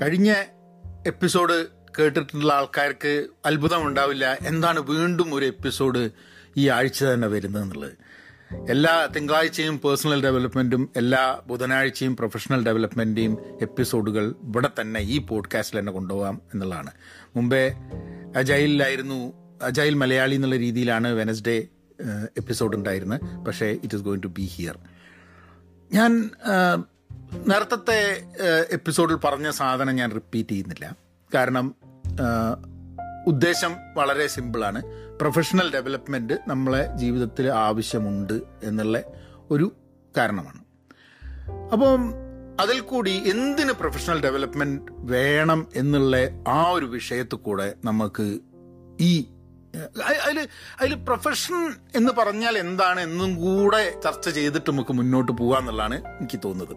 കഴിഞ്ഞ എപ്പിസോഡ് കേട്ടിട്ടുള്ള ആൾക്കാർക്ക് അത്ഭുതം ഉണ്ടാവില്ല എന്താണ് വീണ്ടും ഒരു എപ്പിസോഡ് ഈ ആഴ്ച തന്നെ വരുന്നതെന്നുള്ളത് എല്ലാ തിങ്കളാഴ്ചയും പേഴ്സണൽ ഡെവലപ്മെന്റും എല്ലാ ബുധനാഴ്ചയും പ്രൊഫഷണൽ ഡെവലപ്മെന്റേയും എപ്പിസോഡുകൾ ഇവിടെ തന്നെ ഈ പോഡ്കാസ്റ്റിൽ തന്നെ കൊണ്ടുപോകാം എന്നുള്ളതാണ്. മുമ്പേ അജൈലിലായിരുന്നു അജൈൽ മലയാളി എന്നുള്ള രീതിയിലാണ് വെനസ്ഡേ എപ്പിസോഡ് ഉണ്ടായിരുന്നത്. പക്ഷേ it is going to be here ഞാൻ നേരത്തെ എപ്പിസോഡിൽ പറഞ്ഞ സാധനം ഞാൻ റിപ്പീറ്റ് ചെയ്യുന്നില്ല. കാരണം ഉദ്ദേശം വളരെ സിമ്പിളാണ് പ്രൊഫഷണൽ ഡെവലപ്മെന്റ് നമ്മളെ ജീവിതത്തിൽ ആവശ്യമുണ്ട് എന്നുള്ള ഒരു കാരണമാണ്. അപ്പം അതിൽ കൂടി എന്തിന് പ്രൊഫഷണൽ ഡെവലപ്മെന്റ് വേണം എന്നുള്ള ആ ഒരു വിഷയത്തിൽ കൂടെ നമുക്ക് ഈ അതിൽ അതിൽ പ്രൊഫഷൻ എന്ന് പറഞ്ഞാൽ എന്താണ് എന്നും കൂടെ ചർച്ച ചെയ്തിട്ട് നമുക്ക് മുന്നോട്ട് പോകാന്നുള്ളതാണ് എനിക്ക് തോന്നുന്നത്.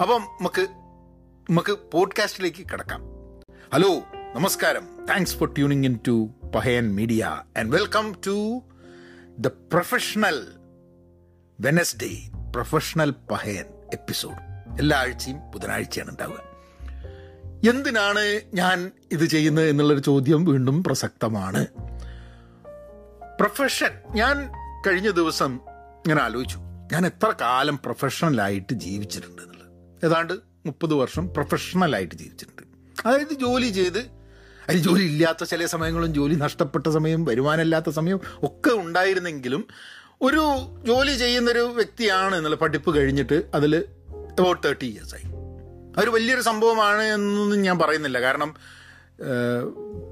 അപ്പം നമുക്ക് നമുക്ക് പോഡ്കാസ്റ്റിലേക്ക് കിടക്കാം. ഹലോ നമസ്കാരം. Thanks for tuning in to Pahayan media and welcome to the professional Wednesday professional Pahayan episode എല്ലാ ആഴ്ചയും ബുധനാഴ്ചയാണ് ഉണ്ടാവുക. എന്തിനാണ് ഞാൻ ഇത് ചെയ്യുന്നത് എന്നുള്ളൊരു ചോദ്യം വീണ്ടും പ്രസക്തമാണ്. പ്രൊഫഷൻ ഞാൻ കഴിഞ്ഞ ദിവസം ഇങ്ങനെ ആലോചിച്ചു. ഞാൻ എത്ര കാലം പ്രൊഫഷണലായിട്ട് ജീവിച്ചിട്ടുണ്ട് ഏതാണ്ട് മുപ്പത് വർഷം പ്രൊഫഷണലായിട്ട് ജീവിച്ചിട്ടുണ്ട്. അതായത് ജോലി ചെയ്ത് അതിൽ ജോലി ഇല്ലാത്ത ചില സമയങ്ങളും ജോലി നഷ്ടപ്പെട്ട സമയം വരുമാനമില്ലാത്ത സമയം ഒക്കെ ഉണ്ടായിരുന്നെങ്കിലും ഒരു ജോലി ചെയ്യുന്നൊരു വ്യക്തിയാണ് എന്നുള്ള പഠിപ്പ് കഴിഞ്ഞിട്ട് അതിൽ അബൌട്ട് തേർട്ടി ഇയേഴ്സായി അതൊരു വലിയൊരു സംഭവമാണ് എന്നൊന്നും ഞാൻ പറയുന്നില്ല. കാരണം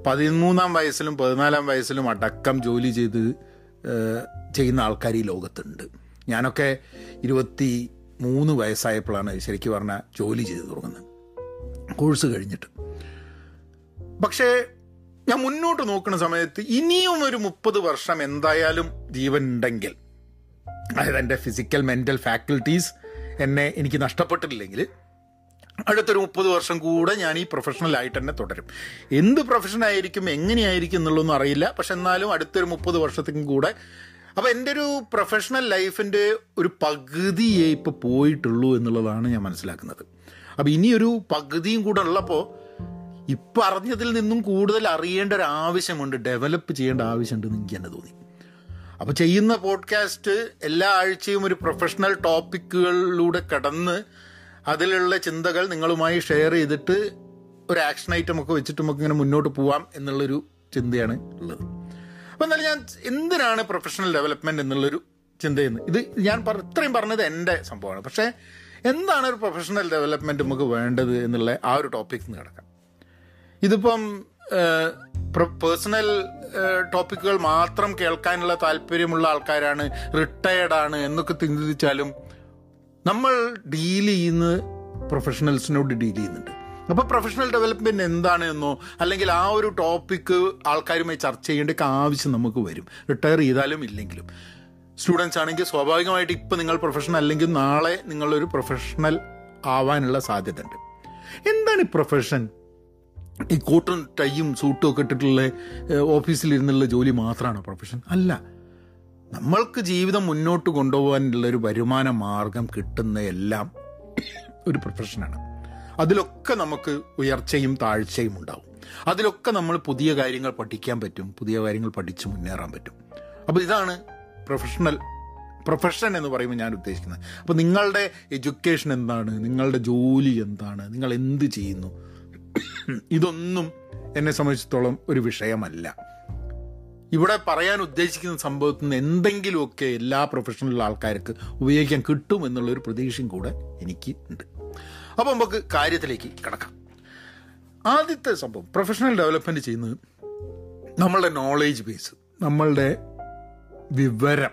പതിമൂന്നാം വയസ്സിലും പതിനാലാം വയസ്സിലും അടക്കം ജോലി ചെയ്ത് ചെയ്യുന്ന ആൾക്കാർ ഈ ലോകത്തുണ്ട്. ഞാനൊക്കെ ഇരുപത്തി മൂന്ന് വയസ്സായപ്പോഴാണ് ശരിക്കും പറഞ്ഞാൽ ജോലി ചെയ്തു തുടങ്ങുന്നത്. കോഴ്സ് കഴിഞ്ഞിട്ട്. പക്ഷേ ഞാൻ മുന്നോട്ട് നോക്കുന്ന സമയത്ത് ഇനിയും ഒരു മുപ്പത് വർഷം എന്തായാലും ജീവൻ ഉണ്ടെങ്കിൽ അതായത് എന്റെ ഫിസിക്കൽ മെന്റൽ ഫാക്കൽറ്റീസ് എന്നെ എനിക്ക് നഷ്ടപ്പെട്ടിട്ടില്ലെങ്കിൽ അടുത്തൊരു മുപ്പത് വർഷം കൂടെ ഞാൻ ഈ പ്രൊഫഷണലായിട്ട് തന്നെ തുടരും. എന്ത് പ്രൊഫഷനായിരിക്കും എങ്ങനെയായിരിക്കും എന്നുള്ളതൊന്നും അറിയില്ല. പക്ഷെ എന്നാലും അടുത്തൊരു മുപ്പത് വർഷത്തേക്കും കൂടെ അപ്പോൾ എന്റെ ഒരു പ്രൊഫഷണൽ ലൈഫിന്റെ ഒരു പകുതിയേ ഇപ്പോൾ പോയിട്ടുള്ളൂ എന്നുള്ളതാണ് ഞാൻ മനസ്സിലാക്കുന്നത്. അപ്പോൾ ഇനിയൊരു പകുതിയും കൂടെ ഉള്ളപ്പോൾ ഇപ്പം അറിഞ്ഞതിൽ നിന്നും കൂടുതൽ അറിയേണ്ട ഒരു ആവശ്യമുണ്ട് ഡെവലപ്പ് ചെയ്യേണ്ട ആവശ്യമുണ്ടെന്ന് എനിക്ക് തന്നെ തോന്നി. അപ്പോൾ ചെയ്യുന്ന പോഡ്കാസ്റ്റ് എല്ലാ ആഴ്ചയും ഒരു പ്രൊഫഷണൽ ടോപ്പിക്കുകളിലൂടെ കടന്ന് അതിലുള്ള ചിന്തകൾ നിങ്ങളുമായി ഷെയർ ചെയ്തിട്ട് ഒരു ആക്ഷൻ ഐറ്റം ഒക്കെ വെച്ചിട്ട് നമുക്ക് ഇങ്ങനെ മുന്നോട്ട് പോവാം എന്നുള്ളൊരു ചിന്തയാണ് ഉള്ളത്. അപ്പോൾ എന്നാലും ഞാൻ എന്തിനാണ് പ്രൊഫഷണൽ ഡെവലപ്മെന്റ് എന്നുള്ളൊരു ചിന്തയെന്ന്? ഇത് ഞാൻ പറ ഇത്രയും പറഞ്ഞത് എന്റെ സംഭവമാണ്. പക്ഷേ എന്താണ് ഒരു പ്രൊഫഷണൽ ഡെവലപ്മെന്റ് നമുക്ക് വേണ്ടത് എന്നുള്ള ആ ഒരു ടോപ്പിക്കിൽ നിന്ന് കിടക്കാം. ഇതിപ്പം പേഴ്സണൽ ടോപ്പിക്കുകൾ മാത്രം കേൾക്കാനുള്ള താല്പര്യമുള്ള ആൾക്കാരാണ് റിട്ടയർഡാണ് എന്നൊക്കെ ചിന്തിച്ചാലും നമ്മൾ ഡീൽ ചെയ്യുന്ന പ്രൊഫഷണൽസിനോട് ഡീൽ ചെയ്യുന്നുണ്ട്. അപ്പോൾ പ്രൊഫഷണൽ ഡെവലപ്മെന്റ് എന്താണ് എന്നോ അല്ലെങ്കിൽ ആ ഒരു ടോപ്പിക്ക് ആൾക്കാരുമായി ചർച്ച ചെയ്യേണ്ട ആവശ്യം നമുക്ക് വരും. റിട്ടയർ ചെയ്താലും ഇല്ലെങ്കിലും. സ്റ്റുഡൻസ് ആണെങ്കിൽ സ്വാഭാവികമായിട്ട് ഇപ്പോൾ നിങ്ങൾ പ്രൊഫഷണൽ അല്ലെങ്കിൽ നാളെ നിങ്ങളൊരു പ്രൊഫഷണൽ ആവാനുള്ള സാധ്യത ഉണ്ട് എന്താണ് ഈ പ്രൊഫഷൻ ഈ കോട്ടും ടൈയും സൂട്ടും ഒക്കെ ഇട്ടിട്ടുള്ള ഓഫീസിലിരുന്നുള്ള ജോലി മാത്രമാണോ പ്രൊഫഷൻ അല്ല. നമ്മൾക്ക് ജീവിതം മുന്നോട്ട് കൊണ്ടുപോകാനുള്ള ഒരു വരുമാന മാർഗം കിട്ടുന്ന എല്ലാം ഒരു പ്രൊഫഷനാണ് അതിലൊക്കെ നമുക്ക് ഉയർച്ചയും താഴ്ചയും ഉണ്ടാവും. അതിലൊക്കെ നമ്മൾ പുതിയ കാര്യങ്ങൾ പഠിക്കാൻ പറ്റും പുതിയ കാര്യങ്ങൾ പഠിച്ച് മുന്നേറാൻ പറ്റും. അപ്പോൾ ഇതാണ് പ്രൊഫഷണൽ പ്രൊഫഷൻ എന്ന് പറയുമ്പോൾ ഞാൻ ഉദ്ദേശിക്കുന്നത്. അപ്പോൾ നിങ്ങളുടെ എഡ്യൂക്കേഷൻ എന്താണ്? നിങ്ങളുടെ ജോലി എന്താണ്? നിങ്ങൾ എന്ത് ചെയ്യുന്നു? ഇതൊന്നും എന്നെ സംബന്ധിച്ചിടത്തോളം ഒരു വിഷയമല്ല. ഇവിടെ പറയാൻ ഉദ്ദേശിക്കുന്ന സംഭവത്തിൽ നിന്ന് എന്തെങ്കിലുമൊക്കെ എല്ലാ പ്രൊഫഷണൽ ആൾക്കാർക്ക് ഉപയോഗിക്കാൻ കിട്ടും എന്നുള്ളൊരു പ്രതീക്ഷയും കൂടെ എനിക്ക് ഉണ്ട്. അപ്പോൾ നമുക്ക് കാര്യത്തിലേക്ക് കിടക്കാം. ആദ്യത്തെ സംഭവം പ്രൊഫഷണൽ ഡെവലപ്മെന്റ് ചെയ്യുന്നത് നമ്മളുടെ നോളേജ് ബേസ് നമ്മളുടെ വിവരം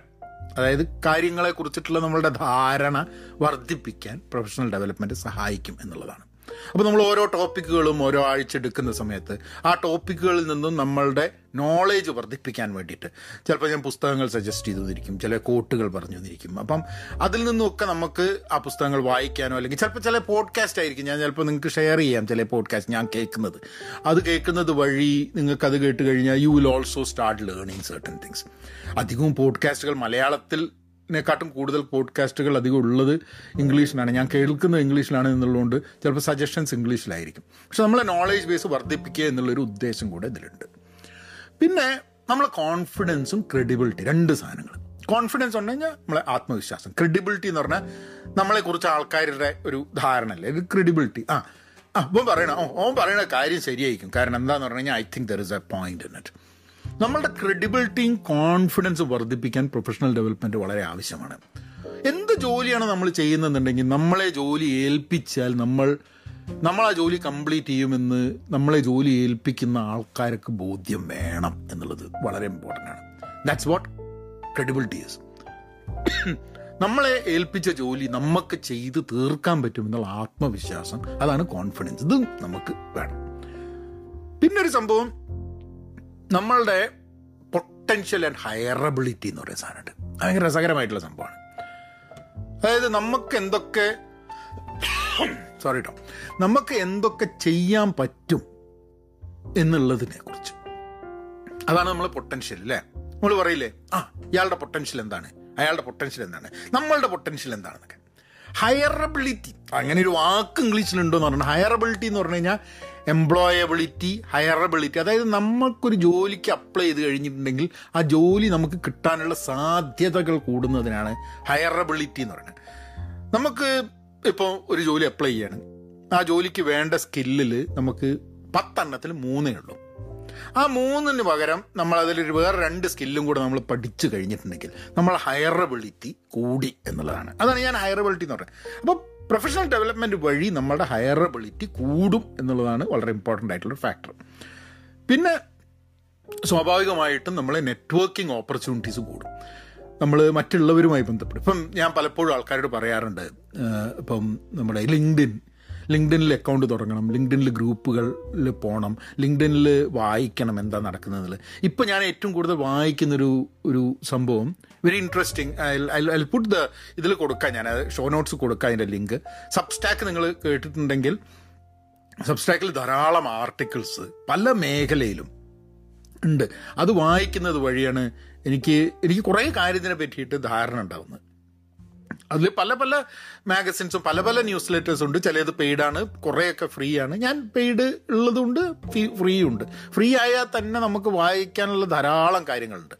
അതായത് കാര്യങ്ങളെ കുറിച്ചിട്ടുള്ള നമ്മളുടെ ധാരണ വർദ്ധിപ്പിക്കാൻ പ്രൊഫഷണൽ ഡെവലപ്മെന്റ് സഹായിക്കും എന്നുള്ളതാണ്. അപ്പോൾ നമ്മൾ ഓരോ ടോപ്പിക്കുകളും ഓരോ ആഴ്ച എടുക്കുന്ന സമയത്ത് ആ ടോപ്പിക്കുകളിൽ നിന്നും നമ്മളുടെ നോളേജ് വർദ്ധിപ്പിക്കാൻ വേണ്ടിയിട്ട്. ചിലപ്പോൾ ഞാൻ പുസ്തകങ്ങൾ സജസ്റ്റ് ചെയ്തു തന്നിരിക്കും ചില കോട്ടുകൾ പറഞ്ഞു തന്നിരിക്കും അപ്പം അതിൽ നിന്നൊക്കെ നമുക്ക് ആ പുസ്തകങ്ങൾ വായിക്കാനോ അല്ലെങ്കിൽ ചിലപ്പോൾ ചില പോഡ്കാസ്റ്റ് ആയിരിക്കും. ഞാൻ ചിലപ്പോൾ നിങ്ങൾക്ക് ഷെയർ ചെയ്യാം ചില പോഡ്കാസ്റ്റ് ഞാൻ കേൾക്കുന്നത്. അത് കേൾക്കുന്നത് വഴി നിങ്ങൾക്ക് അത് കേട്ട് കഴിഞ്ഞാൽ you will also start learning certain things അധികവും പോഡ്കാസ്റ്റുകൾ മലയാളത്തിൽ നെക്കാട്ടും കൂടുതൽ പോഡ്കാസ്റ്റുകൾ അധികം ഉള്ളത് ഇംഗ്ലീഷിലാണ്. ഞാൻ കേൾക്കുന്നത് ഇംഗ്ലീഷിലാണ് എന്നുള്ളതുകൊണ്ട് ചിലപ്പോൾ സജഷൻസ് ഇംഗ്ലീഷിലായിരിക്കും. പക്ഷെ നമ്മളെ നോളേജ് ബേസ് വർദ്ധിപ്പിക്കുക എന്നുള്ളൊരു ഉദ്ദേശം കൂടെ ഇതിലുണ്ട്. പിന്നെ നമ്മളെ കോൺഫിഡൻസും ക്രെഡിബിലിറ്റി രണ്ട് സാധനങ്ങൾ. കോൺഫിഡൻസ് ഉണ്ടെങ്കിൽ കഴിഞ്ഞാൽ നമ്മളെ ആത്മവിശ്വാസം. ക്രെഡിബിലിറ്റി എന്ന് പറഞ്ഞാൽ നമ്മളെക്കുറിച്ച് ആൾക്കാരുടെ ഒരു ധാരണ അല്ലേ? ക്രെഡിബിലിറ്റി ആ ആ ഓൻ പറയണ ഓൻ പറയണ കാര്യം ശരിയായിരിക്കും. കാരണം എന്താന്ന് പറഞ്ഞു കഴിഞ്ഞാൽ I think there is a point in it നമ്മളുടെ ക്രെഡിബിലിറ്റിയും കോൺഫിഡൻസ് വർദ്ധിപ്പിക്കാൻ പ്രൊഫഷണൽ ഡെവലപ്മെന്റ് വളരെ ആവശ്യമാണ്. എന്ത് ജോലിയാണ് നമ്മൾ ചെയ്യുന്നതെന്നുണ്ടെങ്കിൽ നമ്മളെ ജോലി ഏൽപ്പിച്ചാൽ നമ്മൾ നമ്മൾ ആ ജോലി കംപ്ലീറ്റ് ചെയ്യുമെന്ന് നമ്മളെ ജോലി ഏൽപ്പിക്കുന്ന ആൾക്കാർക്ക് ബോധ്യം വേണം എന്നുള്ളത് വളരെ ഇമ്പോർട്ടന്റ് ആണ്. ദാറ്റ്സ് വാട്ട് ക്രെഡിബിലിറ്റി ഈസ് നമ്മളെ ഏൽപ്പിച്ച ജോലി നമുക്ക് ചെയ്ത് തീർക്കാൻ പറ്റുമെന്നുള്ള ആത്മവിശ്വാസം അതാണ് കോൺഫിഡൻസ് ഇത് നമുക്ക് വേണം. പിന്നൊരു സംഭവം നമ്മളുടെ പൊട്ടൻഷ്യൽ ആൻഡ് ഹയറബിലിറ്റി എന്ന് പറയുന്ന സാധനമുണ്ട് ഭയങ്കര രസകരമായിട്ടുള്ള സംഭവമാണ്. അതായത് നമുക്ക് എന്തൊക്കെ സോറി കേട്ടോ നമുക്ക് എന്തൊക്കെ ചെയ്യാൻ പറ്റും എന്നുള്ളതിനെ കുറിച്ച്. അതാണ് നമ്മൾ പൊട്ടൻഷ്യൽ അല്ലേ നമ്മൾ പറയില്ലേ ആ ഇയാളുടെ പൊട്ടൻഷ്യൽ എന്താണ്? അയാളുടെ പൊട്ടൻഷ്യൽ എന്താണ്? നമ്മളുടെ പൊട്ടൻഷ്യൽ എന്താണെന്നൊക്കെ. ഹയറബിലിറ്റി അങ്ങനെ ഒരു വാക്ക് ഇംഗ്ലീഷിലുണ്ടോ എന്ന് പറഞ്ഞാൽ ഹയറബിലിറ്റി എന്ന് പറഞ്ഞു കഴിഞ്ഞാൽ എംപ്ലോയബിലിറ്റി ഹയറബിലിറ്റി അതായത് നമുക്കൊരു ജോലിക്ക് അപ്ലൈ ചെയ്ത് കഴിഞ്ഞിട്ടുണ്ടെങ്കിൽ ആ ജോലി നമുക്ക് കിട്ടാനുള്ള സാധ്യതകൾ കൂടുന്നതിനാണ് ഹയറബിലിറ്റി എന്ന് പറയുന്നത്. നമുക്ക് ഇപ്പോൾ ഒരു ജോലി അപ്ലൈ ചെയ്യാണ്. ആ ജോലിക്ക് വേണ്ട സ്കില്ലിൽ നമുക്ക് പത്തെണ്ണത്തിൽ മൂന്നേ ഉള്ളൂ. ആ മൂന്നിന് പകരം നമ്മൾ അതിലൊരു വേറെ രണ്ട് സ്കില്ലും കൂടെ നമ്മൾ പഠിച്ചു കഴിഞ്ഞിട്ടുണ്ടെങ്കിൽ നമ്മൾ ഹയറബിലിറ്റി കൂടി എന്നുള്ളതാണ്. അതാണ് ഞാൻ ഹയറബിലിറ്റി എന്ന് പറയുന്നത്. അപ്പോൾ പ്രൊഫഷണൽ ഡെവലപ്മെന്റ് വഴി നമ്മുടെ ഹയറബിലിറ്റി കൂടും എന്നുള്ളതാണ് വളരെ ഇമ്പോർട്ടന്റ് ആയിട്ടുള്ള ഫാക്ടർ പിന്നെ സ്വാഭാവികമായിട്ടും നമ്മളെ നെറ്റ്വർക്കിംഗ് ഓപ്പർച്യൂണിറ്റീസ് കൂടും. നമ്മൾ മറ്റുള്ളവരുമായി ബന്ധപ്പെടും. ഇപ്പം ഞാൻ പലപ്പോഴും ആൾക്കാരോട് പറയാറുണ്ട് ഇപ്പം നമ്മുടെ ലിങ്ക്ഡിൻ ലിങ്ക്ഡിനിൽ അക്കൗണ്ട് തുടങ്ങണം ലിങ്ക്ഡിനിൽ ഗ്രൂപ്പുകളിൽ പോകണം ലിങ്ക്ഡിനിൽ വായിക്കണം എന്താ നടക്കുന്നത് ഇപ്പം ഞാൻ ഏറ്റവും കൂടുതൽ വായിക്കുന്നൊരു ഒരു സംഭവം very interesting I put the ഇതിൽ കൊടുക്കാം ഞാൻ ഷോ നോട്ട്സ് കൊടുക്കാം അതിന്റെ ലിങ്ക് സബ്സ്റ്റാക്ക് നിങ്ങൾ കേട്ടിട്ടുണ്ടെങ്കിൽ സബ്സ്റ്റാക്കിൽ ധാരാളം ആർട്ടിക്കിൾസ് പല മേഖലയിലും ഉണ്ട്. അത് വായിക്കുന്നത് വഴിയാണ് എനിക്ക് എനിക്ക് കുറേ കാര്യത്തിനെ പറ്റിയിട്ട് ധാരണ ഉണ്ടാവുന്നത്. അതിൽ പല പല മാഗസിൻസും പല പല ന്യൂസ് ലെറ്റേഴ്സും ഉണ്ട്. ചിലത് പെയ്ഡാണ് കുറേയൊക്കെ ഫ്രീ ആണ്. ഞാൻ പെയ്ഡ് ഉള്ളതുണ്ട് ഫ്രീ ഉണ്ട്. ഫ്രീ ആയാൽ തന്നെ നമുക്ക് വായിക്കാനുള്ള ധാരാളം കാര്യങ്ങളുണ്ട്.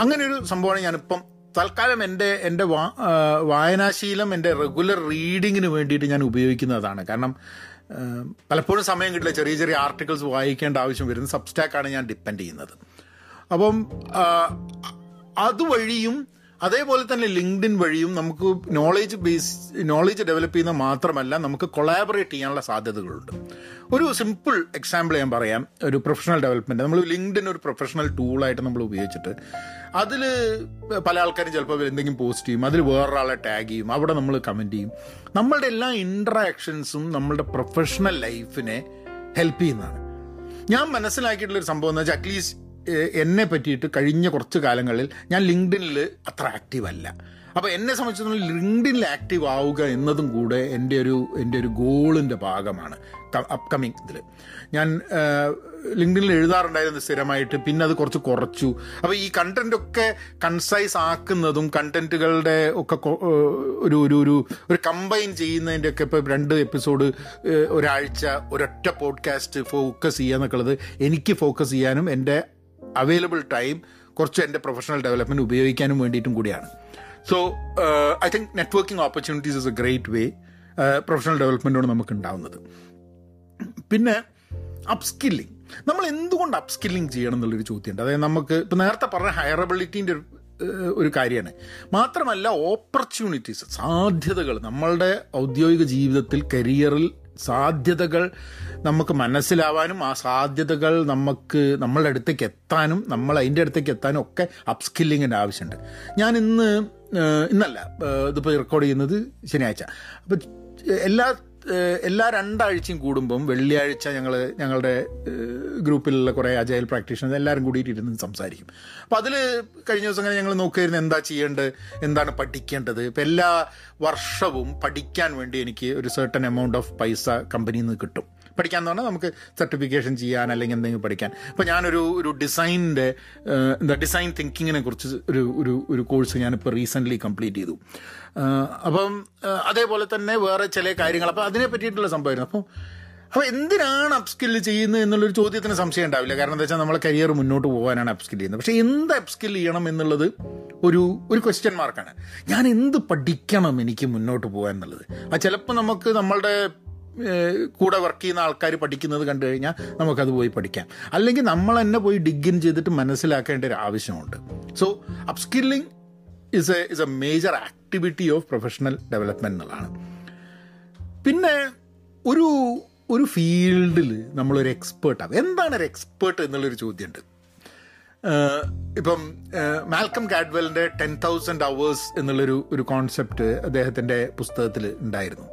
അങ്ങനെ ഒരു സംഭവമാണ് ഞാനിപ്പം തൽക്കാലം എന്റെ എന്റെ വാ വായനാശീലം എന്റെ റെഗുലർ റീഡിങ്ങിന് വേണ്ടിയിട്ട് ഞാൻ ഉപയോഗിക്കുന്നതാണ്. കാരണം പലപ്പോഴും സമയം കിട്ടില്ല. ചെറിയ ചെറിയ ആർട്ടിക്കിൾസ് വായിക്കേണ്ട ആവശ്യം വരുന്നത് സബ്സ്റ്റാക്കാണ് ഞാൻ ഡിപ്പെൻഡ് ചെയ്യുന്നത്. അപ്പം അതുവഴിയും അതേപോലെ തന്നെ ലിങ്ക്ഡിൻ വഴിയും നമുക്ക് നോളേജ് ബേസ് നോളേജ് ഡെവലപ്പ് ചെയ്യുന്ന മാത്രമല്ല നമുക്ക് കൊളാബറേറ്റ് ചെയ്യാനുള്ള സാധ്യതകളുണ്ട്. ഒരു സിമ്പിൾ എക്സാമ്പിൾ ഞാൻ പറയാം. ഒരു പ്രൊഫഷണൽ ഡെവലപ്മെന്റ് നമ്മൾ ലിങ്ക്ഡിൻ ഒരു പ്രൊഫഷണൽ ടൂളായിട്ട് നമ്മൾ ഉപയോഗിച്ചിട്ട് അതിൽ പല ആൾക്കാരും ചിലപ്പോൾ എന്തെങ്കിലും പോസ്റ്റ് ചെയ്യും അതിൽ വേറൊരാളെ ടാഗ് ചെയ്യും അവിടെ നമ്മൾ കമന്റ് ചെയ്യും. നമ്മളുടെ എല്ലാ ഇൻട്രാക്ഷൻസും നമ്മളുടെ പ്രൊഫഷണൽ ലൈഫിനെ ഹെൽപ്പ് ചെയ്യുന്നതാണ്. ഞാൻ മനസ്സിലാക്കിയിട്ടുള്ളൊരു സംഭവം എന്ന് വെച്ചാൽ അറ്റ്ലീസ്റ്റ് എന്നെ പറ്റിയിട്ട് കഴിഞ്ഞ കുറച്ച് കാലങ്ങളിൽ ഞാൻ ലിങ്ക്ഡിനിൽ അത്ര ആക്റ്റീവ് അല്ല. അപ്പോൾ എന്നെ സംബന്ധിച്ചിടത്തോളം ലിങ്ക്ഡിനിൽ ആക്റ്റീവ് ആവുക എന്നതും കൂടെ എന്റെ ഒരു എന്റെ ഒരു ഗോളിന്റെ ഭാഗമാണ് അപ്കമിങ് ഇതിൽ ഞാൻ ലിങ്ക്ഡിനിൽ എഴുതാറുണ്ടായിരുന്നു സ്ഥിരമായിട്ട് പിന്നെ അത് കുറച്ച് കുറച്ചു. അപ്പോൾ ഈ കണ്ടന്റൊക്കെ കൺസൈസ് ആക്കുന്നതും കണ്ടന്റുകളുടെ ഒക്കെ ഒരു ഒരു ഒരു ഒരു കമ്പൈൻ ചെയ്യുന്നതിന്റെ ഒക്കെ ഇപ്പോൾ രണ്ട് എപ്പിസോഡ് ഒരാഴ്ച ഒരൊറ്റ പോഡ്കാസ്റ്റ് ഫോക്കസ് ചെയ്യുക എന്നൊക്കെ ഉള്ളത് എനിക്ക് ഫോക്കസ് ചെയ്യാനും എന്റെ അവൈലബിൾ ടൈം കുറച്ച് എന്റെ പ്രൊഫഷണൽ ഡെവലപ്മെന്റ് ഉപയോഗിക്കാനും വേണ്ടിയിട്ടും കൂടിയാണ്. So I think networking opportunities is a great way professional ഡെവലപ്മെന്റോട് നമുക്ക് ഉണ്ടാവുന്നത്. പിന്നെ അപ്സ്കില്ലിങ് നമ്മൾ എന്തുകൊണ്ട് അപ്സ്കില്ലിങ് ചെയ്യണം എന്നുള്ളൊരു ചോദ്യമുണ്ട്. അതായത് നമുക്ക് ഇപ്പം നേരത്തെ പറഞ്ഞ ഹയറബിലിറ്റീന്റെ ഒരു ഒരു കാര്യമാണ്. മാത്രമല്ല ഓപ്പർച്യൂണിറ്റീസ് സാധ്യതകൾ നമ്മളുടെ ഔദ്യോഗിക ജീവിതത്തിൽ കരിയറിൽ സാധ്യതകൾ നമുക്ക് മനസ്സിലാവാനും ആ സാധ്യതകൾ നമുക്ക് നമ്മളുടെ അടുത്തേക്ക് എത്താനും നമ്മൾ അതിന്റെ അടുത്തേക്ക് എത്താനും ഒക്കെ അപ്സ്കില്ലിങ്ങിന്റെ ആവശ്യമുണ്ട്. ഞാൻ ഇന്ന് ഇന്നല്ല ഇതിപ്പോൾ റെക്കോർഡ് ചെയ്യുന്നത് ശനിയാഴ്ച. അപ്പോൾ എല്ലാ എല്ലാ രണ്ടാഴ്ചയും കൂടുമ്പം വെള്ളിയാഴ്ച ഞങ്ങൾ ഞങ്ങളുടെ ഗ്രൂപ്പിലുള്ള കുറേ അജയൽ പ്രാക്ടീഷണേഴ്സ് എല്ലാവരും കൂടിയിട്ട് ഇരുന്ന് സംസാരിക്കും. അപ്പോൾ അതിൽ കഴിഞ്ഞ ദിവസം അങ്ങനെ ഞങ്ങൾ നോക്കിയിരുന്നു എന്താ ചെയ്യേണ്ടത് എന്താണ് പഠിക്കേണ്ടത്. ഇപ്പം എല്ലാ വർഷവും പഠിക്കാൻ വേണ്ടി എനിക്ക് ഒരു സെർട്ടൺ എമൗണ്ട് ഓഫ് പൈസ കമ്പനിയിൽ നിന്ന് കിട്ടും. പഠിക്കാൻ എന്ന് പറഞ്ഞാൽ നമുക്ക് സർട്ടിഫിക്കേഷൻ ചെയ്യാൻ അല്ലെങ്കിൽ എന്തെങ്കിലും പഠിക്കാൻ. അപ്പോൾ ഞാനൊരു ഒരു ഡിസൈനിന്റെ എന്താ ഡിസൈൻ തിങ്കിങ്ങിനെ കുറിച്ച് ഒരു ഒരു ഒരു കോഴ്സ് ഞാനിപ്പോൾ റീസെന്റ്ലി കംപ്ലീറ്റ് ചെയ്തു. അപ്പം അതേപോലെ തന്നെ വേറെ ചില കാര്യങ്ങൾ. അപ്പോൾ അതിനെ പറ്റിയിട്ടുള്ള സംഭവമായിരുന്നു. അപ്പോൾ അപ്പോൾ എന്തിനാണ് അപ്സ്കില്ല് ചെയ്യുന്നത് എന്നുള്ളൊരു ചോദ്യത്തിന് സംശയം ഉണ്ടാവില്ല. കാരണം എന്താ വെച്ചാൽ നമ്മളെ കരിയർ മുന്നോട്ട് പോകാനാണ് അപ്സ്കിൽ ചെയ്യുന്നത്. പക്ഷേ എന്ത് അപ്സ്കിൽ ചെയ്യണം എന്നുള്ളത് ഒരു ഒരു ക്വസ്റ്റ്യൻ മാർക്കാണ് ഞാൻ എന്ത് പഠിക്കണം എനിക്ക് മുന്നോട്ട് പോകാൻ എന്നുള്ളത്? ആ ചിലപ്പോൾ നമുക്ക് നമ്മളുടെ കൂടെ വർക്ക് ചെയ്യുന്ന ആൾക്കാർ പഠിക്കുന്നത് കണ്ടു കഴിഞ്ഞാൽ നമുക്കത് പോയി പഠിക്കാം. അല്ലെങ്കിൽ നമ്മൾ തന്നെ പോയി ഡിഗിൻ ചെയ്തിട്ട് മനസ്സിലാക്കേണ്ട ഒരു ആവശ്യമുണ്ട്. So upskilling is a is a major activity of professional development എന്നുള്ളതാണ്. പിന്നെ ഒരു ഒരു ഫീൽഡിൽ നമ്മളൊരു എക്സ്പേർട്ടാണ് എന്താണ് ഒരു എക്സ്പേർട്ട് എന്നുള്ളൊരു ചോദ്യമുണ്ട്. ഇപ്പം മാൽക്കം കാഡ്വെലിന്റെ ടെൻ തൗസൻഡ് അവേഴ്സ് എന്നുള്ളൊരു ഒരു കോൺസെപ്റ്റ് അദ്ദേഹത്തിന്റെ പുസ്തകത്തിൽ ഉണ്ടായിരുന്നു.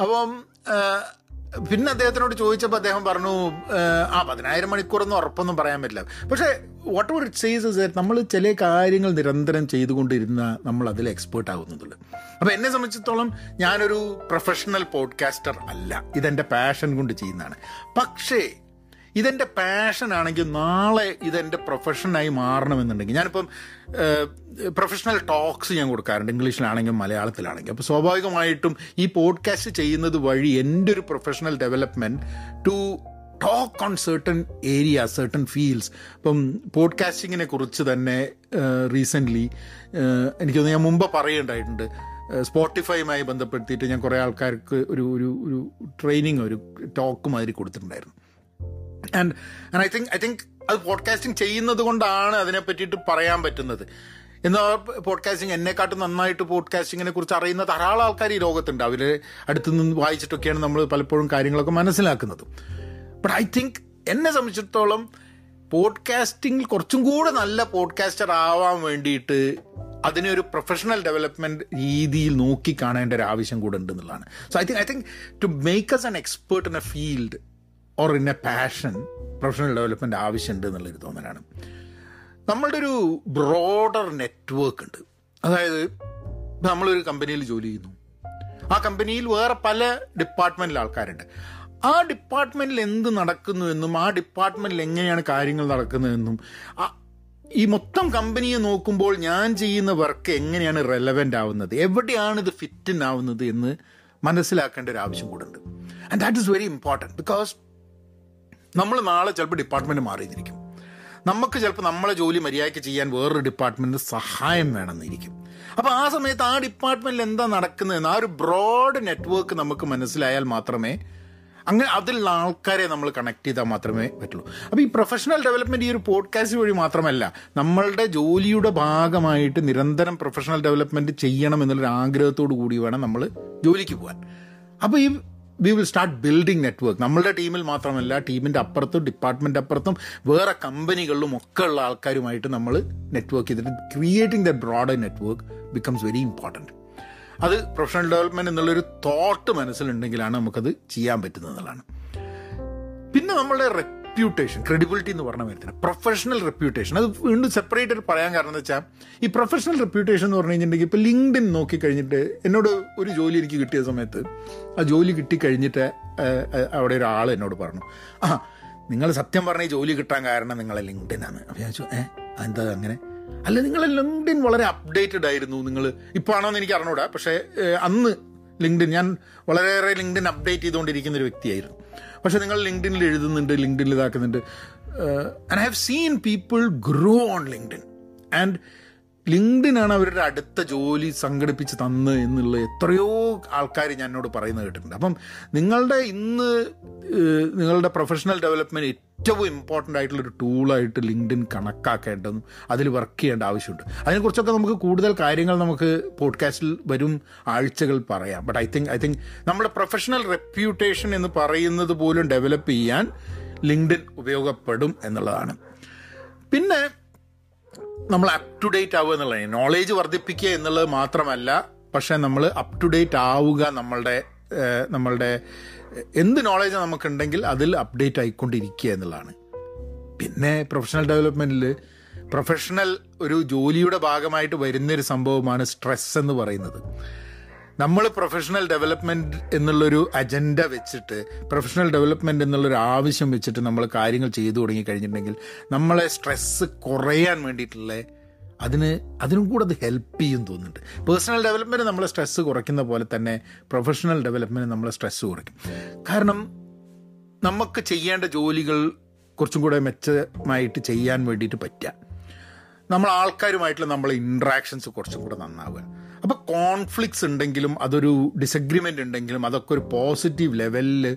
അപ്പം പിന്നെ അദ്ദേഹത്തിനോട് ചോദിച്ചപ്പോൾ അദ്ദേഹം പറഞ്ഞു ആ പതിനായിരം മണിക്കൂറൊന്നും ഉറപ്പൊന്നും പറയാൻ പറ്റില്ല. പക്ഷേ വാട്ട് ഇറ്റ് സേസ് നമ്മൾ ചില കാര്യങ്ങൾ നിരന്തരം ചെയ്തുകൊണ്ടിരുന്ന നമ്മൾ അതിൽ എക്സ്പേർട്ട് ആകുന്നതുള്ളൂ അപ്പോൾ എന്നെ സംബന്ധിച്ചിടത്തോളം ഞാനൊരു പ്രൊഫഷണൽ പോഡ്കാസ്റ്റർ അല്ല. ഇതെന്റെ പാഷൻ കൊണ്ട് ചെയ്യുന്നതാണ്. പക്ഷേ ഇതെന്റെ പാഷൻ ആണെങ്കിൽ നാളെ ഇതെന്റെ പ്രൊഫഷനായി മാറണമെന്നുണ്ടെങ്കിൽ ഞാനിപ്പം പ്രൊഫഷണൽ ടോക്സ് ഞാൻ കൊടുക്കാറുണ്ട്. ഇംഗ്ലീഷിലാണെങ്കിലും മലയാളത്തിലാണെങ്കിലും. അപ്പോൾ സ്വാഭാവികമായിട്ടും ഈ പോഡ്കാസ്റ്റ് ചെയ്യുന്നത് വഴി എന്റെ ഒരു professional development to talk on certain area certain fields ഇപ്പം പോഡ്കാസ്റ്റിങ്ങിനെ കുറിച്ച് തന്നെ റീസെന്റ്ലി എനിക്കൊന്ന് ഞാൻ മുമ്പ് പറയേണ്ടായിട്ടുണ്ട്. സ്പോട്ടിഫൈയുമായി ബന്ധപ്പെടുത്തിയിട്ട് ഞാൻ കുറേ ആൾക്കാർക്ക് ഒരു ഒരു ഒരു ട്രെയിനിങ് ഒരു ടോക്ക് മാതിരി കൊടുത്തിട്ടുണ്ടായിരുന്നു. And and I think I think അത് പോഡ്കാസ്റ്റിംഗ് ചെയ്യുന്നത് കൊണ്ടാണ് അതിനെ പറ്റിയിട്ട് പറയാൻ പറ്റുന്നത്. എന്നാൽ പോഡ്കാസ്റ്റിംഗ് എന്നെക്കാട്ടും നന്നായിട്ട് പോഡ്കാസ്റ്റിങ്ങിനെ കുറിച്ച് അറിയുന്ന ധാരാളം ആൾക്കാർ ഈ ലോകത്തുണ്ട്. അവർ അടുത്തു നിന്ന് വായിച്ചിട്ടൊക്കെയാണ് നമ്മൾ പലപ്പോഴും കാര്യങ്ങളൊക്കെ മനസ്സിലാക്കുന്നത്. ബട്ട് ഐ തിങ്ക് എന്നെ സംബന്ധിച്ചിടത്തോളം പോഡ്കാസ്റ്റിംഗിൽ കുറച്ചും കൂടെ നല്ല പോഡ്കാസ്റ്റർ ആവാൻ വേണ്ടിയിട്ട് അതിനെ ഒരു പ്രൊഫഷണൽ ഡെവലപ്മെന്റ് രീതിയിൽ നോക്കി കാണേണ്ട ഒരു ആവശ്യം കൂടെ ഉണ്ട് എന്നുള്ളതാണ്. So I think I think to make us an expert in a field or in a passion professional development ആവശ്യമുണ്ട് എന്നുള്ളൊരു തോന്നലാണ്. നമ്മളുടെ ഒരു ബ്രോഡർ നെറ്റ്വർക്ക് ഉണ്ട്. അതായത് നമ്മളൊരു കമ്പനിയിൽ ജോലി ചെയ്യുന്നു. ആ കമ്പനിയിൽ വേറെ പല ഡിപ്പാർട്ട്മെന്റിൽ ആൾക്കാരുണ്ട്. ആ ഡിപ്പാർട്ട്മെന്റിൽ എന്ത് നടക്കുന്നു എന്നും ആ ഡിപ്പാർട്ട്മെന്റിൽ എങ്ങനെയാണ് കാര്യങ്ങൾ നടക്കുന്നതെന്നും ഈ മൊത്തം കമ്പനിയെ നോക്കുമ്പോൾ ഞാൻ ചെയ്യുന്ന വർക്ക് എങ്ങനെയാണ് റെലവന്റ് ആവുന്നത് എവിടെയാണ് ഇത് ഫിറ്റിൻ ആവുന്നത് എന്ന് മനസ്സിലാക്കേണ്ട ഒരു ആവശ്യം കൂടെ ഉണ്ട്. And that is very important because നമ്മൾ നാളെ ചിലപ്പോൾ ഡിപ്പാർട്ട്മെന്റ് മാറിയിരിക്കും. നമുക്ക് ചിലപ്പോൾ നമ്മളെ ജോലി മര്യാദയ്ക്ക് ചെയ്യാൻ വേറൊരു ഡിപ്പാർട്ട്മെന്റ് സഹായം വേണമെന്നിരിക്കും. അപ്പോൾ ആ സമയത്ത് ആ ഡിപ്പാർട്ട്മെന്റിൽ എന്താ നടക്കുന്നതെന്ന് ആ ഒരു ബ്രോഡ് നെറ്റ്വർക്ക് നമുക്ക് മനസ്സിലായാൽ മാത്രമേ അങ്ങനെ അതിലുള്ള ആൾക്കാരെ നമ്മൾ കണക്ട് ചെയ്താൽ മാത്രമേ പറ്റുള്ളൂ. അപ്പോൾ ഈ പ്രൊഫഷണൽ ഡെവലപ്മെന്റ് ഈ ഒരു പോഡ്കാസ്റ്റ് വഴി മാത്രമല്ല നമ്മളുടെ ജോലിയുടെ ഭാഗമായിട്ട് നിരന്തരം പ്രൊഫഷണൽ ഡെവലപ്മെന്റ് ചെയ്യണം എന്നുള്ളൊരു ആഗ്രഹത്തോടു കൂടി വേണം നമ്മൾ ജോലിക്ക് പോകാൻ. അപ്പോൾ ഈ we will start building network നമ്മളുടെ ടീമിൽ മാത്രമല്ല ടീമിന്റെ അപ്പുറത്തും ഡിപ്പാർട്ട്മെന്റ് അപ്പുറത്തും വേറെ കമ്പനികളിലും ഒക്കെ ഉള്ള ആൾക്കാരുമായിട്ട് നമ്മൾ നെറ്റ്വർക്ക് ചെയ്തിട്ട് creating the broader network becomes very important അത് പ്രൊഫഷണൽ ഡെവലപ്മെന്റ് എന്നുള്ളൊരു തോട്ട് മനസ്സിലുണ്ടെങ്കിലാണ് നമുക്കത് ചെയ്യാൻ പറ്റുന്നത് എന്നുള്ളതാണ്. പിന്നെ നമ്മളുടെ റെപ്യൂട്ടേഷൻ ക്രെഡിബിലിറ്റി എന്ന് പറഞ്ഞ വരുന്നത് പ്രൊഫഷണൽ റെപ്യൂട്ടേഷൻ അത് വീണ്ടും സെപ്പറേറ്റ് ആയിട്ട് പറയാൻ കാരണം എന്ന് വെച്ചാൽ ഈ പ്രൊഫഷണൽ റെപ്യൂട്ടേഷൻ എന്ന് പറഞ്ഞു കഴിഞ്ഞിട്ടുണ്ടെങ്കിൽ ഇപ്പോൾ ലിങ്ക്ഡിൻ നോക്കിക്കഴിഞ്ഞിട്ട് എന്നോട് ഒരു ജോലി എനിക്ക് കിട്ടിയ സമയത്ത് ആ ജോലി കിട്ടിക്കഴിഞ്ഞിട്ട് അവിടെ ഒരാൾ എന്നോട് പറഞ്ഞു ആ നിങ്ങൾ സത്യം പറഞ്ഞ ജോലി കിട്ടാൻ കാരണം നിങ്ങളെ ലിങ്ക്ഡിനാണ് അപ്പോൾ ഞാൻ ഏഹ് എന്താ അങ്ങനെ? അല്ല നിങ്ങൾ ലിങ്ക്ഡിൻ വളരെ അപ്ഡേറ്റഡ് ആയിരുന്നു നിങ്ങൾ. ഇപ്പോൾ ആണോ എന്ന് എനിക്ക് അറിഞ്ഞൂടാ. പക്ഷേ അന്ന് ലിങ്ക്ഡിൻ ഞാൻ വളരെയേറെ ലിങ്ക്ഡിൻ അപ്ഡേറ്റ് ചെയ്തുകൊണ്ടിരിക്കുന്ന ഒരു വ്യക്തിയായിരുന്നു. പക്ഷേ നിങ്ങൾ ലിങ്ക്ഡിനിൽ എഴുതുന്നുണ്ട് ലിങ്ക്ഡിനിൽ ഇതാക്കുന്നുണ്ട്. And I have seen people grow on LinkedIn and ലിങ്ക്ഡിനാണ് അവരുടെ അടുത്ത ജോലി സംഘടിപ്പിച്ച് തന്ന് എന്നുള്ള എത്രയോ ആൾക്കാർ എന്നോട് പറയുന്നത് കേട്ടിട്ടുണ്ട്. അപ്പം നിങ്ങളുടെ ഇന്ന് നിങ്ങളുടെ പ്രൊഫഷണൽ ഡെവലപ്മെന്റ് ഏറ്റവും ഇമ്പോർട്ടന്റ് ആയിട്ടുള്ളൊരു ടൂളായിട്ട് ലിങ്ക്ഡിൻ കണക്കാക്കേണ്ടതും അതിൽ വർക്ക് ചെയ്യേണ്ട ആവശ്യമുണ്ട്. അതിനെക്കുറിച്ചൊക്കെ നമുക്ക് കൂടുതൽ കാര്യങ്ങൾ നമുക്ക് പോഡ്കാസ്റ്റിൽ വരും ആഴ്ചകൾ പറയാം. But I think I think നമ്മുടെ പ്രൊഫഷണൽ റെപ്യൂട്ടേഷൻ എന്ന് പറയുന്നത് പോലും ഡെവലപ്പ് ചെയ്യാൻ ലിങ്ക്ഡിൻ ഉപയോഗപ്പെടും എന്നുള്ളതാണ്. പിന്നെ നമ്മൾ അപ് ടു ഡേറ്റ് ആവുക എന്നുള്ളത് നോളേജ് വർദ്ധിപ്പിക്കുക എന്നുള്ളത് മാത്രമല്ല പക്ഷേ നമ്മൾ അപ് ടു ഡേറ്റ് ആവുക നമ്മളുടെ നമ്മളുടെ എന്ത് നോളേജ് നമുക്കുണ്ടെങ്കിൽ അതിൽ അപ്ഡേറ്റ് ആയിക്കൊണ്ടിരിക്കുക എന്നുള്ളതാണ്. പിന്നെ പ്രൊഫഷണൽ ഡെവലപ്മെന്റിൽ പ്രൊഫഷണൽ ഒരു ജോലിയുടെ ഭാഗമായിട്ട് വരുന്നൊരു സംഭവമാണ് സ്ട്രെസ് എന്ന് പറയുന്നത്. നമ്മൾ പ്രൊഫഷണൽ ഡെവലപ്മെന്റ് എന്നുള്ളൊരു അജണ്ട വെച്ചിട്ട് പ്രൊഫഷണൽ ഡെവലപ്മെന്റ് എന്നുള്ളൊരു ആവശ്യം വെച്ചിട്ട് നമ്മൾ കാര്യങ്ങൾ ചെയ്തു തുടങ്ങി കഴിഞ്ഞിട്ടുണ്ടെങ്കിൽ നമ്മളെ സ്ട്രെസ്സ് കുറയാൻ വേണ്ടിയിട്ടുള്ള അതിന് അതിനും കൂടെ അത് ഹെൽപ്പ് ചെയ്യും തോന്നുന്നുണ്ട്. പേഴ്സണൽ ഡെവലപ്മെന്റ് നമ്മളെ സ്ട്രെസ്സ് കുറയ്ക്കുന്ന പോലെ തന്നെ പ്രൊഫഷണൽ ഡെവലപ്മെന്റ് നമ്മളെ സ്ട്രെസ്സ് കുറയ്ക്കും. കാരണം നമുക്ക് ചെയ്യേണ്ട ജോലികൾ കുറച്ചും കൂടെ മെച്ചമായിട്ട് ചെയ്യാൻ വേണ്ടിയിട്ട് പറ്റുക. നമ്മൾ ആൾക്കാരുമായിട്ടുള്ള നമ്മളെ ഇൻട്രാക്ഷൻസ് കുറച്ചും കൂടെ നന്നാവുക. അപ്പോൾ കോൺഫ്ലിക്ട്സ് ഉണ്ടെങ്കിലും അതൊരു ഡിസഗ്രിമെന്റ് ഉണ്ടെങ്കിലും അതൊക്കെ ഒരു പോസിറ്റീവ് ലെവലിൽ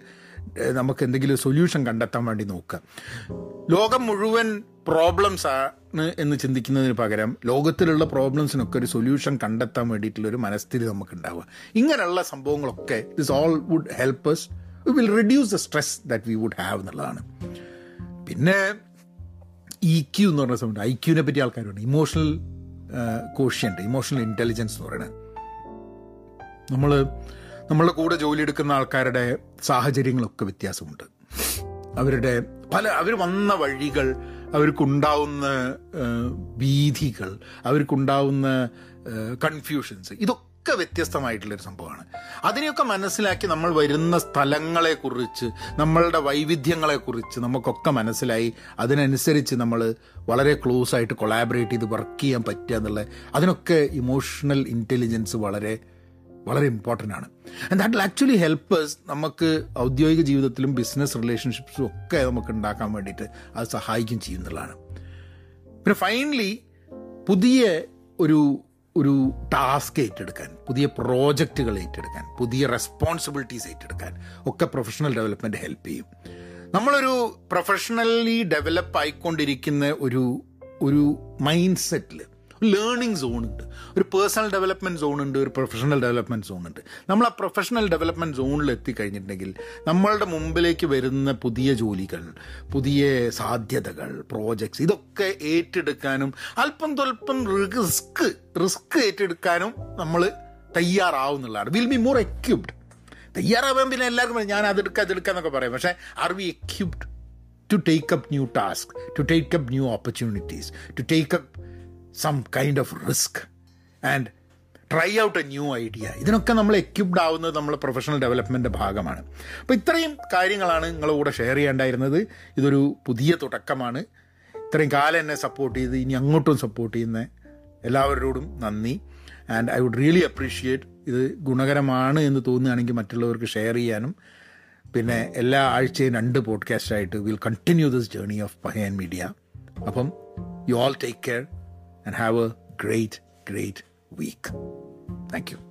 നമുക്ക് എന്തെങ്കിലും സൊല്യൂഷൻ കണ്ടെത്താൻ വേണ്ടി നോക്കുക. ലോകം മുഴുവൻ പ്രോബ്ലംസ് ആണ് എന്ന് ചിന്തിക്കുന്നതിന് പകരം ലോകത്തിലുള്ള പ്രോബ്ലംസിനൊക്കെ ഒരു സൊല്യൂഷൻ കണ്ടെത്താൻ വേണ്ടിയിട്ടുള്ള ഒരു മനസ്ഥിതി നമുക്ക് ഉണ്ടാവുക ഇങ്ങനെയുള്ള സംഭവങ്ങളൊക്കെ this all would help us we will reduce the stress that we would have എന്നുള്ളതാണ്. പിന്നെ ഇ ക്യു എന്ന് പറഞ്ഞ സംഭവം ഐ ക്യൂവിനെ പറ്റി ആൾക്കാരുണ്ട്. ഇമോഷണൽ കോഷ്യന്റ് ഇമോഷണൽ ഇന്റലിജൻസ് എന്ന് പറയുന്നത് നമ്മൾ നമ്മളുടെ കൂടെ ജോലി എടുക്കുന്ന ആൾക്കാരുടെ സാഹചര്യങ്ങളൊക്കെ വ്യത്യാസമുണ്ട്. അവരുടെ പല അവർ വന്ന വഴികൾ അവർക്കുണ്ടാവുന്ന ഭീതികൾ അവർക്കുണ്ടാവുന്ന കൺഫ്യൂഷൻസ് ഇതൊക്കെ വ്യത്യസ്തമായിട്ടുള്ളൊരു സംഭവമാണ്. അതിനെയൊക്കെ മനസ്സിലാക്കി നമ്മൾ വരുന്ന സ്ഥലങ്ങളെക്കുറിച്ച് നമ്മളുടെ വൈവിധ്യങ്ങളെക്കുറിച്ച് നമുക്കൊക്കെ മനസ്സിലായി. അതിനനുസരിച്ച് നമ്മൾ വളരെ ക്ലോസ് ആയിട്ട് കൊളാബറേറ്റ് ചെയ്ത് വർക്ക് ചെയ്യാൻ പറ്റുക എന്നുള്ള അതിനൊക്കെ ഇമോഷണൽ ഇന്റലിജൻസ് വളരെ വളരെ ഇമ്പോർട്ടന്റ് ആണ്. And that will actually help us നമുക്ക് ഔദ്യോഗിക ജീവിതത്തിലും ബിസിനസ് റിലേഷൻഷിപ്സും ഒക്കെ നമുക്ക് ഉണ്ടാക്കാൻ വേണ്ടിയിട്ട് അത് സഹായിക്കും ചെയ്യുന്നുള്ളതാണ്. പിന്നെ ഫൈനലി പുതിയ ഒരു ഒരു ടാസ്ക് ഏറ്റെടുക്കാൻ പുതിയ പ്രോജക്റ്റുകൾ ഏറ്റെടുക്കാൻ പുതിയ റെസ്പോൺസിബിലിറ്റീസ് ഏറ്റെടുക്കാൻ ഒക്കെ പ്രൊഫഷണൽ ഡെവലപ്മെന്റ് ഹെൽപ്പ് ചെയ്യും. നമ്മളൊരു പ്രൊഫഷണലി ഡെവലപ്പ് ആയിക്കൊണ്ടിരിക്കുന്ന ഒരു ഒരു മൈൻഡ് സെറ്റിൽ ലേണിംഗ് സോൺ ഉണ്ട്. ഒരു പേഴ്സണൽ ഡെവലപ്മെന്റ് സോൺ ഉണ്ട് ഒരു പ്രൊഫഷണൽ ഡെവലപ്മെന്റ് സോൺ ഉണ്ട്. നമ്മൾ ആ പ്രൊഫഷണൽ ഡെവലപ്മെന്റ് സോണിൽ എത്തിക്കഴിഞ്ഞിട്ടുണ്ടെങ്കിൽ നമ്മളുടെ മുമ്പിലേക്ക് വരുന്ന പുതിയ ജോലികൾ പുതിയ സാധ്യതകൾ പ്രോജക്ട്സ് ഇതൊക്കെ ഏറ്റെടുക്കാനും അല്പം തൊൽപ്പം റിസ്ക് റിസ്ക് ഏറ്റെടുക്കാനും നമ്മൾ തയ്യാറാവുന്നുള്ളതാണ്. വിൽ ബി മോർ എക്യുപ്ഡ് തയ്യാറാവാൻ പിന്നെ എല്ലാവർക്കും ഞാൻ അതെടുക്കുക അതെടുക്കുക എന്നൊക്കെ പറയും. പക്ഷേ are we equipped to take up new task to take up new opportunities to take up some kind of risk and try out a new idea ഇതിനൊക്കെ നമ്മൾ എക്യുപ്ഡ് ആവുന്നത് നമ്മൾ പ്രൊഫഷണൽ ഡെവലപ്മെന്റിന്റെ ഭാഗമാണ്. അപ്പോൾ ഇത്രയും കാര്യങ്ങളാണ് നിങ്ങളുടെ കൂടെ ഷെയർ ചെയ്യേണ്ടായിരുന്നത്. ഇതൊരു പുതിയ തുടക്കമാണ്. ഇത്രയും കാലം എന്നെ സപ്പോർട്ട് ചെയ്ത് ഇനി അങ്ങോട്ടും സപ്പോർട്ട് ചെയ്യുന്ന എല്ലാവരോടും നന്ദി. And I would really appreciate ഇത് ഗുണകരമാണ് എന്ന് തോന്നുകയാണെങ്കിൽ മറ്റുള്ളവർക്ക് ഷെയർ ചെയ്യാനും. പിന്നെ എല്ലാ ആഴ്ചയും രണ്ട് പോഡ്കാസ്റ്റായിട്ട് will continue this journey of Pahayan media അപ്പം you all take care and have a great, great week. Thank you.